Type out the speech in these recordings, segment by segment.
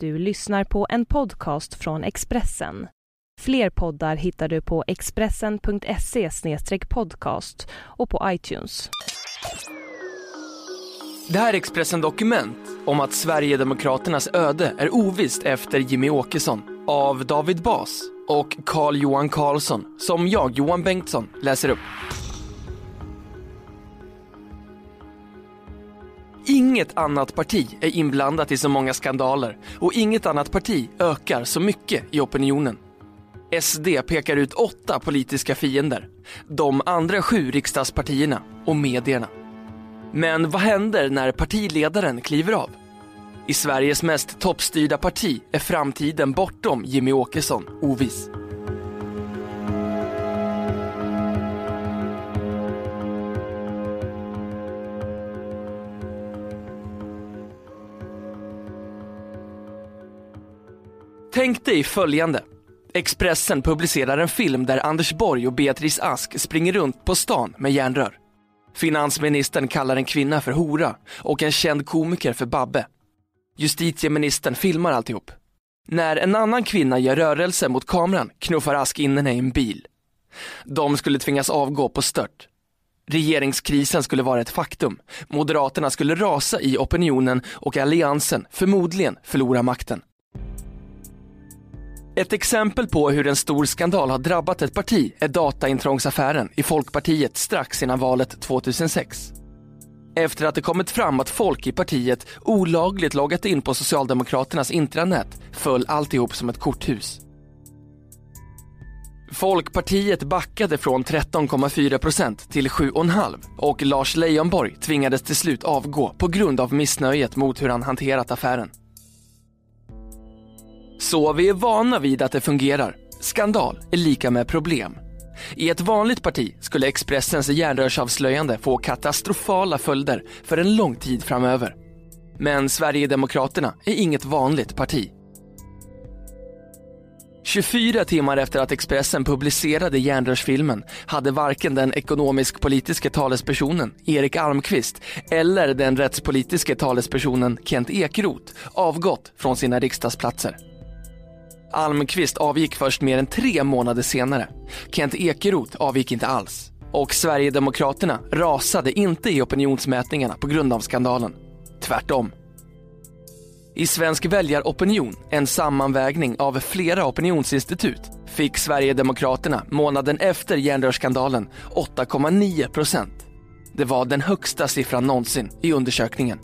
Du lyssnar på en podcast från Expressen. Fler poddar hittar du på expressen.se podcast och på iTunes. Det här är Expressen Dokument om att Sverigedemokraternas öde är ovisst efter Jimmy Åkesson av David Bas och Carl Johan Carlsson som jag, Johan Bengtsson, läser upp. Inget annat parti är inblandat i så många skandaler och inget annat parti ökar så mycket i opinionen. SD pekar ut åtta politiska fiender, de andra sju riksdagspartierna och medierna. Men vad händer när partiledaren kliver av? I Sveriges mest toppstyrda parti är framtiden bortom Jimmy Åkesson oviss. Tänk dig följande. Expressen publicerar en film där Anders Borg och Beatrice Ask springer runt på stan med järnrör. Finansministern kallar en kvinna för hora och en känd komiker för Babbe. Justitieministern filmar alltihop. När en annan kvinna gör rörelse mot kameran knuffar Ask in henne i en bil. De skulle tvingas avgå på stört. Regeringskrisen skulle vara ett faktum. Moderaterna skulle rasa i opinionen och alliansen förmodligen förlora makten. Ett exempel på hur en stor skandal har drabbat ett parti är dataintrångsaffären i Folkpartiet strax innan valet 2006. Efter att det kommit fram att folk i partiet olagligt loggat in på Socialdemokraternas intranät föll alltihop som ett korthus. Folkpartiet backade från 13,4 procent till 7,5 och Lars Leijonborg tvingades till slut avgå på grund av missnöjet mot hur han hanterat affären. Så vi är vana vid att det fungerar. Skandal är lika med problem. I ett vanligt parti skulle Expressens järnrörsavslöjande få katastrofala följder för en lång tid framöver. Men Sverigedemokraterna är inget vanligt parti. 24 timmar efter att Expressen publicerade järnrörsfilmen hade varken den ekonomisk-politiske talespersonen Erik Almqvist eller den rättspolitiske talespersonen Kent Ekeroth avgått från sina riksdagsplatser. Almqvist avgick först mer än tre månader senare. Kent Ekeroth avgick inte alls. Och Sverigedemokraterna rasade inte i opinionsmätningarna på grund av skandalen. Tvärtom. I Svensk väljaropinion, en sammanvägning av flera opinionsinstitut, fick Sverigedemokraterna månaden efter järnrörsskandalen 8,9 procent. Det var den högsta siffran någonsin i undersökningen.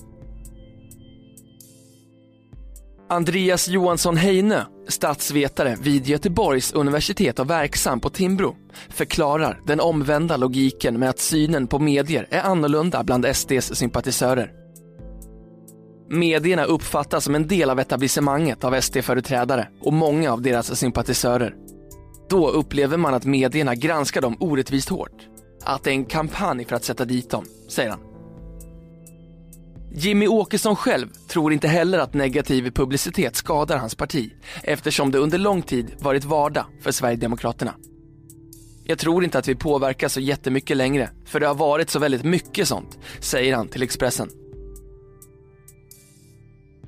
Andreas Johansson Heine, statsvetare vid Göteborgs universitet och verksam på Timbro, förklarar den omvända logiken med att synen på medier är annorlunda bland SDs sympatisörer. Medierna uppfattas som en del av etablissemanget av SD-företrädare och många av deras sympatisörer. Då upplever man att medierna granskar dem orättvist hårt. Att det är en kampanj för att sätta dit dem, säger han. Jimmy Åkesson själv tror inte heller att negativ publicitet skadar hans parti eftersom det under lång tid varit vardag för Sverigedemokraterna. Jag tror inte att vi påverkas så jättemycket längre för det har varit så väldigt mycket sånt, säger han till Expressen.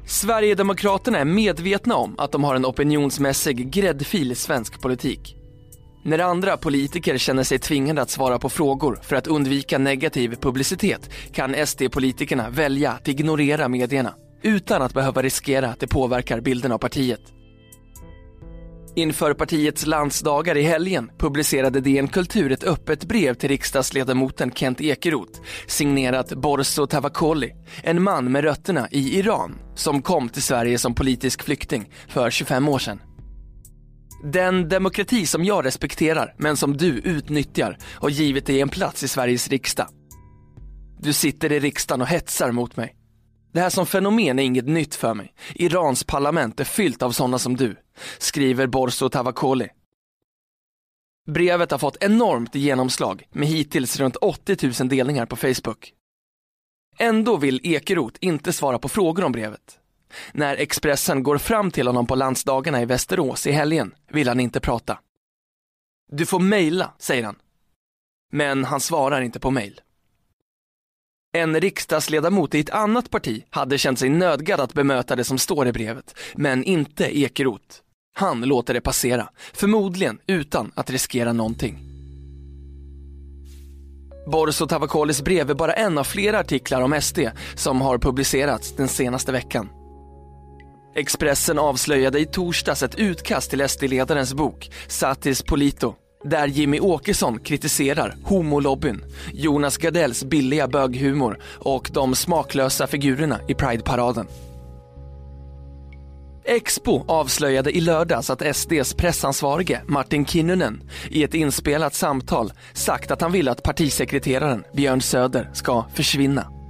Sverigedemokraterna är medvetna om att de har en opinionsmässig gräddfil i svensk politik. När andra politiker känner sig tvingade att svara på frågor för att undvika negativ publicitet kan SD-politikerna välja att ignorera medierna utan att behöva riskera att det påverkar bilden av partiet. Inför partiets landsdagar i helgen publicerade DN Kultur ett öppet brev till riksdagsledamoten Kent Ekeroth signerat Borso Tavakoli, en man med rötterna i Iran som kom till Sverige som politisk flykting för 25 år sedan. Den demokrati som jag respekterar, men som du utnyttjar, har givit dig en plats i Sveriges riksdag. Du sitter i riksdagen och hetsar mot mig. Det här som fenomen är inget nytt för mig. Irans parlament är fyllt av sådana som du, skriver Borso Tavakoli. Brevet har fått enormt genomslag med hittills runt 80 000 delningar på Facebook. Ändå vill Ekeroth inte svara på frågor om brevet. När Expressen går fram till honom på landsdagarna i Västerås i helgen vill han inte prata. Du får mejla, säger han. Men han svarar inte på mejl. En riksdagsledamot i ett annat parti hade känt sig nödgad att bemöta det som står i brevet, men inte Ekeroth. Han låter det passera, förmodligen utan att riskera någonting. Borso Tavakolis brev är bara en av flera artiklar om SD som har publicerats den senaste veckan. Expressen avslöjade i torsdags ett utkast till SD-ledarens bok Satis Polito där Jimmy Åkesson kritiserar homolobbyn, Jonas Gardells billiga böghumor och de smaklösa figurerna i Pride-paraden. Expo avslöjade i lördags att SDs pressansvarige Martin Kinnunen i ett inspelat samtal sagt att han vill att partisekreteraren Björn Söder ska försvinna.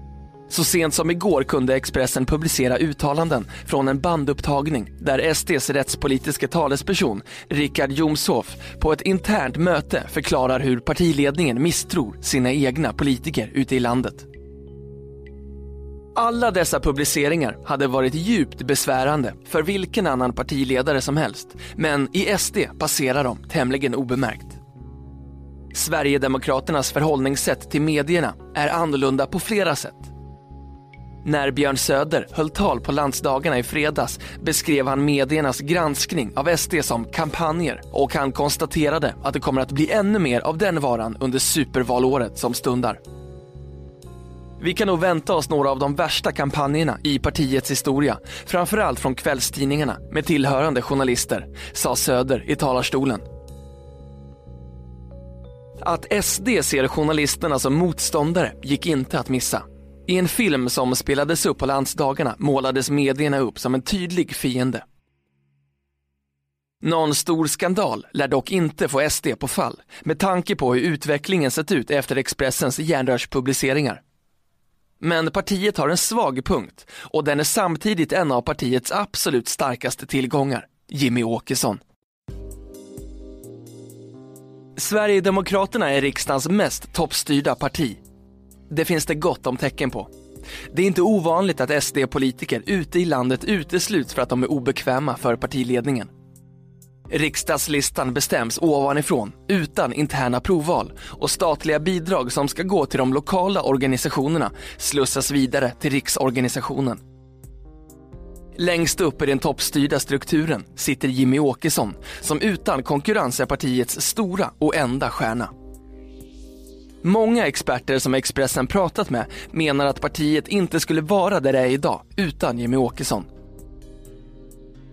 Så sent som igår kunde Expressen publicera uttalanden från en bandupptagning där SDs rättspolitiska talesperson Richard Jomshof på ett internt möte förklarar hur partiledningen misstror sina egna politiker ute i landet. Alla dessa publiceringar hade varit djupt besvärande för vilken annan partiledare som helst, men i SD passerar de tämligen obemärkt. Sverigedemokraternas förhållningssätt till medierna är annorlunda på flera sätt. När Björn Söder höll tal på landsdagarna i fredags beskrev han mediernas granskning av SD som kampanjer och han konstaterade att det kommer att bli ännu mer av den varan under supervalåret som stundar. Vi kan nog vänta oss några av de värsta kampanjerna i partiets historia, framförallt från kvällstidningarna med tillhörande journalister, sa Söder i talarstolen. Att SD ser journalisterna som motståndare gick inte att missa. I en film som spelades upp på landsdagarna målades medierna upp som en tydlig fiende. Någon stor skandal lär dock inte få SD på fall med tanke på hur utvecklingen sett ut efter Expressens järnrörspubliceringar. Men partiet har en svag punkt och den är samtidigt en av partiets absolut starkaste tillgångar, Jimmy Åkesson. Sverigedemokraterna är riksdagens mest toppstyrda parti. Det finns det gott om tecken på. Det är inte ovanligt att SD-politiker ute i landet utesluts för att de är obekväma för partiledningen. Riksdagslistan bestäms ovanifrån utan interna provval och statliga bidrag som ska gå till de lokala organisationerna slussas vidare till riksorganisationen. Längst upp i den toppstyrda strukturen sitter Jimmy Åkesson som utan konkurrens är partiets stora och enda stjärna. Många experter som Expressen pratat med menar att partiet inte skulle vara där det är idag utan Jimmy Åkesson.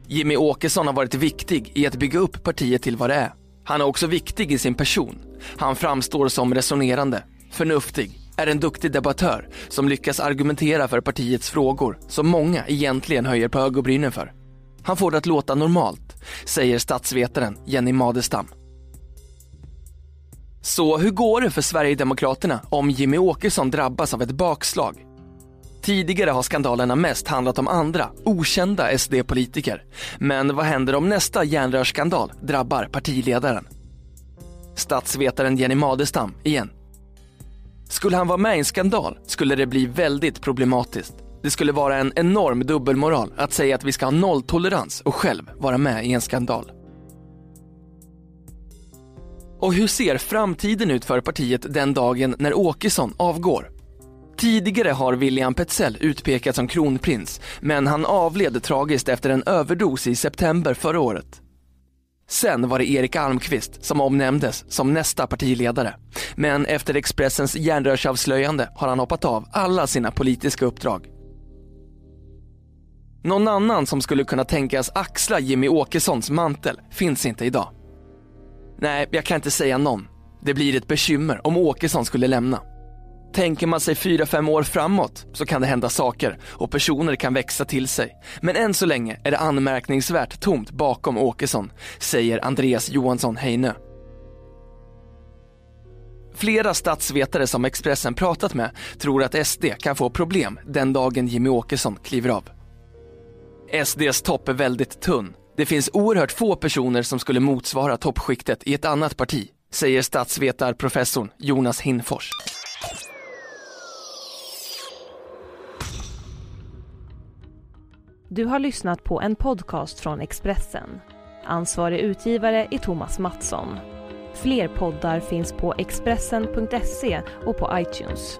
Jimmy Åkesson har varit viktig i att bygga upp partiet till vad det är. Han är också viktig i sin person. Han framstår som resonerande, förnuftig, är en duktig debattör som lyckas argumentera för partiets frågor som många egentligen höjer på ögonbrynen för. Han får det att låta normalt, säger statsvetaren Jenny Madestam. Så hur går det för Sverigedemokraterna om Jimmy Åkesson drabbas av ett bakslag? Tidigare har skandalerna mest handlat om andra, okända SD-politiker. Men vad händer om nästa järnrörsskandal drabbar partiledaren? Statsvetaren Jenny Madestam igen. Skulle han vara med i en skandal skulle det bli väldigt problematiskt. Det skulle vara en enorm dubbelmoral att säga att vi ska ha nolltolerans och själv vara med i en skandal. Och hur ser framtiden ut för partiet den dagen när Åkesson avgår? Tidigare har William Petzell utpekats som kronprins, men han avled tragiskt efter en överdos i september förra året. Sen var det Erik Almqvist som omnämndes som nästa partiledare. Men efter Expressens järnrörsavslöjande har han hoppat av alla sina politiska uppdrag. Någon annan som skulle kunna tänkas axla Jimmy Åkessons mantel finns inte idag. Nej, jag kan inte säga någon. Det blir ett bekymmer om Åkesson skulle lämna. Tänker man sig fyra fem år framåt så kan det hända saker och personer kan växa till sig. Men än så länge är det anmärkningsvärt tomt bakom Åkesson, säger Andreas Johansson Heinö. Flera statsvetare som Expressen pratat med tror att SD kan få problem den dagen Jimmy Åkesson kliver av. SDs topp är väldigt tunn. Det finns oerhört få personer som skulle motsvara toppskiktet i ett annat parti, säger statsvetarprofessorn Jonas Hinfors. Du har lyssnat på en podcast från Expressen. Ansvarig utgivare är Thomas Mattsson. Fler poddar finns på Expressen.se och på iTunes.